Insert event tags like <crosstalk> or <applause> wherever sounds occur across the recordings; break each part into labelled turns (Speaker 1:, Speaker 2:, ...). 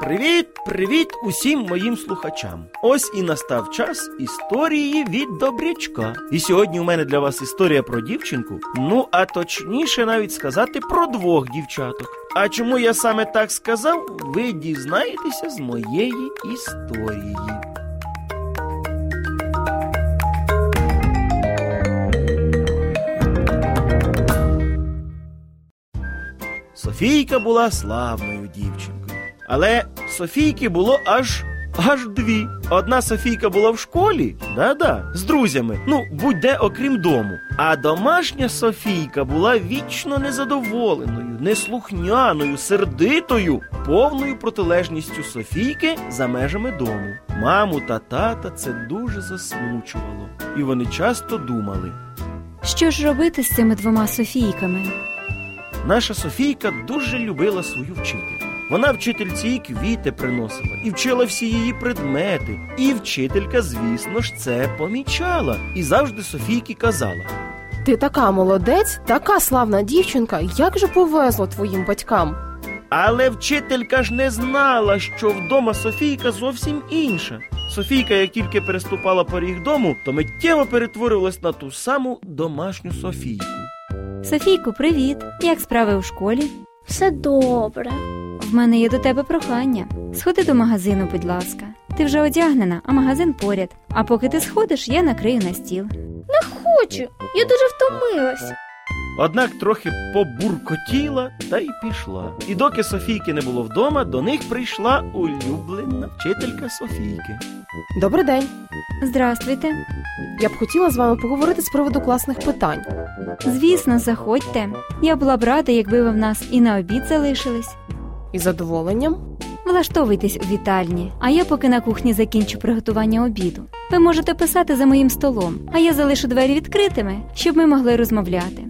Speaker 1: Привіт, привіт усім моїм слухачам. Ось і настав час історії від добрячка. І сьогодні у мене для вас історія про дівчинку. Ну, а точніше навіть сказати про двох дівчаток. А чому я саме так сказав, ви дізнаєтеся з моєї історії. Софійка була славною дівчинкою. Але Софійки було аж аж дві. Одна Софійка була в школі, да-да, з друзями, ну, будь-де окрім дому. А домашня Софійка була вічно незадоволеною, неслухняною, сердитою, повною протилежністю Софійки за межами дому. Маму та тата це дуже засмучувало, і вони часто думали.
Speaker 2: Що ж робити з цими двома Софійками?
Speaker 1: Наша Софійка дуже любила свою вчительку. Вона вчительці і квіти приносила, і вчила всі її предмети. І вчителька, звісно ж, це помічала. І завжди Софійки казала:
Speaker 3: Ти така молодець, така славна дівчинка, як же повезло твоїм батькам.
Speaker 1: Але вчителька ж не знала, що вдома Софійка зовсім інша. Софійка, як тільки переступала поріг дому, то миттєво перетворилась на ту саму домашню Софійку.
Speaker 2: Софійку, привіт! Як справи у школі?
Speaker 4: Все добре.
Speaker 2: В мене є до тебе прохання. Сходи до магазину, будь ласка. Ти вже одягнена, а магазин поряд. А поки ти сходиш, я накрию на стіл.
Speaker 4: Не хочу. Я дуже втомилась.
Speaker 1: Однак трохи побуркотіла та й пішла. І доки Софійки не було вдома, до них прийшла улюблена вчителька Софійки.
Speaker 3: Добрий день.
Speaker 2: Здравствуйте.
Speaker 3: Я б хотіла з вами поговорити з приводу класних питань.
Speaker 2: Звісно, заходьте. Я була б рада, якби ви в нас і на обід залишились.
Speaker 3: Із задоволенням.
Speaker 2: Влаштовуйтесь у вітальні, а я поки на кухні закінчу приготування обіду. Ви можете писати за моїм столом, а я залишу двері відкритими, щоб ми могли розмовляти.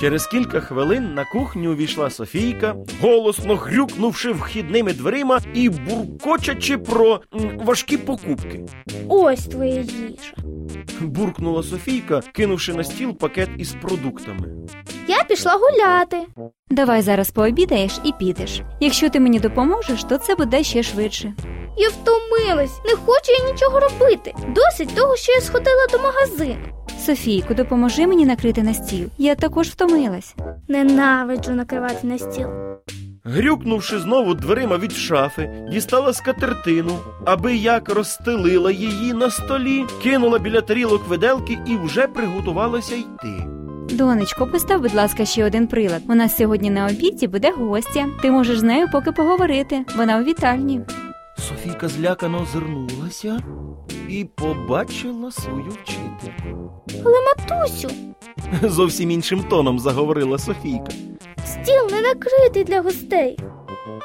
Speaker 1: Через кілька хвилин на кухню увійшла Софійка, голосно грюкнувши вхідними дверима і буркочачи про м, важкі покупки.
Speaker 4: Ось твоя їжа.
Speaker 1: Буркнула Софійка, кинувши на стіл пакет із продуктами.
Speaker 4: Я пішла гуляти.
Speaker 2: Давай зараз пообідаєш і підеш. Якщо ти мені допоможеш, то це буде ще швидше.
Speaker 4: Я втомилась. Не хочу я нічого робити. Досить того, що я сходила до магазину.
Speaker 2: Софійку, допоможи мені накрити на стіл. Я також втомилась.
Speaker 4: Ненавиджу накривати на стіл.
Speaker 1: Грюкнувши знову дверима від шафи, дістала скатертину, аби як розстелила її на столі, кинула біля тарілок виделки і вже приготувалася йти.
Speaker 2: Донечко, постав, будь ласка, ще один прилад. У нас сьогодні на обіді буде гостя. Ти можеш з нею поки поговорити. Вона у вітальні.
Speaker 1: Софійка злякано озирнулася і побачила свою вчительку.
Speaker 4: Але матусю, <laughs>
Speaker 1: Зовсім іншим тоном заговорила Софійка.
Speaker 4: стіл не накритий для гостей.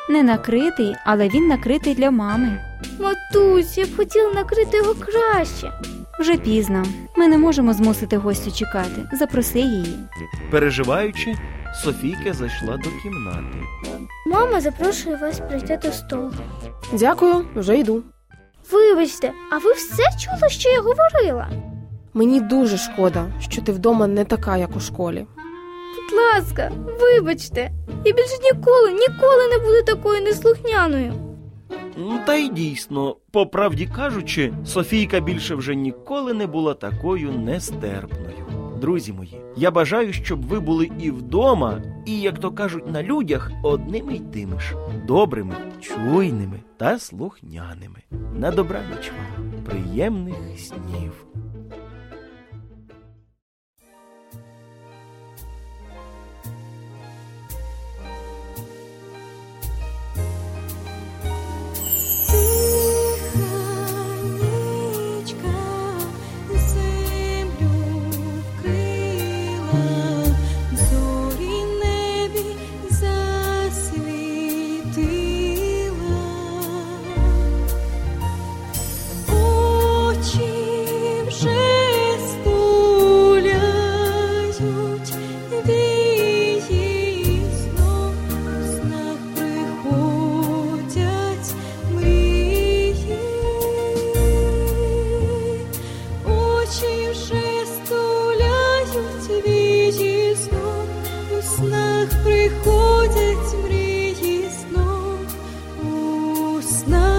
Speaker 2: Не накритий, але він накритий для мами.
Speaker 4: Матусю, я б хотіла накрити його краще.
Speaker 2: Вже пізно. Ми не можемо змусити гостю чекати. Запроси її.
Speaker 1: Переживаючи, Софійка зайшла до кімнати.
Speaker 4: Мама запрошує вас прийти до столу.
Speaker 3: Дякую, вже йду.
Speaker 4: Вибачте, а ви все чули, що я говорила?
Speaker 3: Мені дуже шкода, що ти вдома не така, як у школі.
Speaker 4: Будь ласка, вибачте. Я більше ніколи, ніколи не буду такою неслухняною.
Speaker 1: Ну, Та й дійсно, по правді кажучи, Софійка більше вже ніколи не була такою нестерпною. Друзі мої, я бажаю, щоб ви були і вдома, і, як то кажуть, на людях одними й тими ж добрими, чуйними та слухняними. На добраніч вам, приємних снів.
Speaker 5: очі вже стуляють вічі сном, у снах приходять мрії сном, у снах.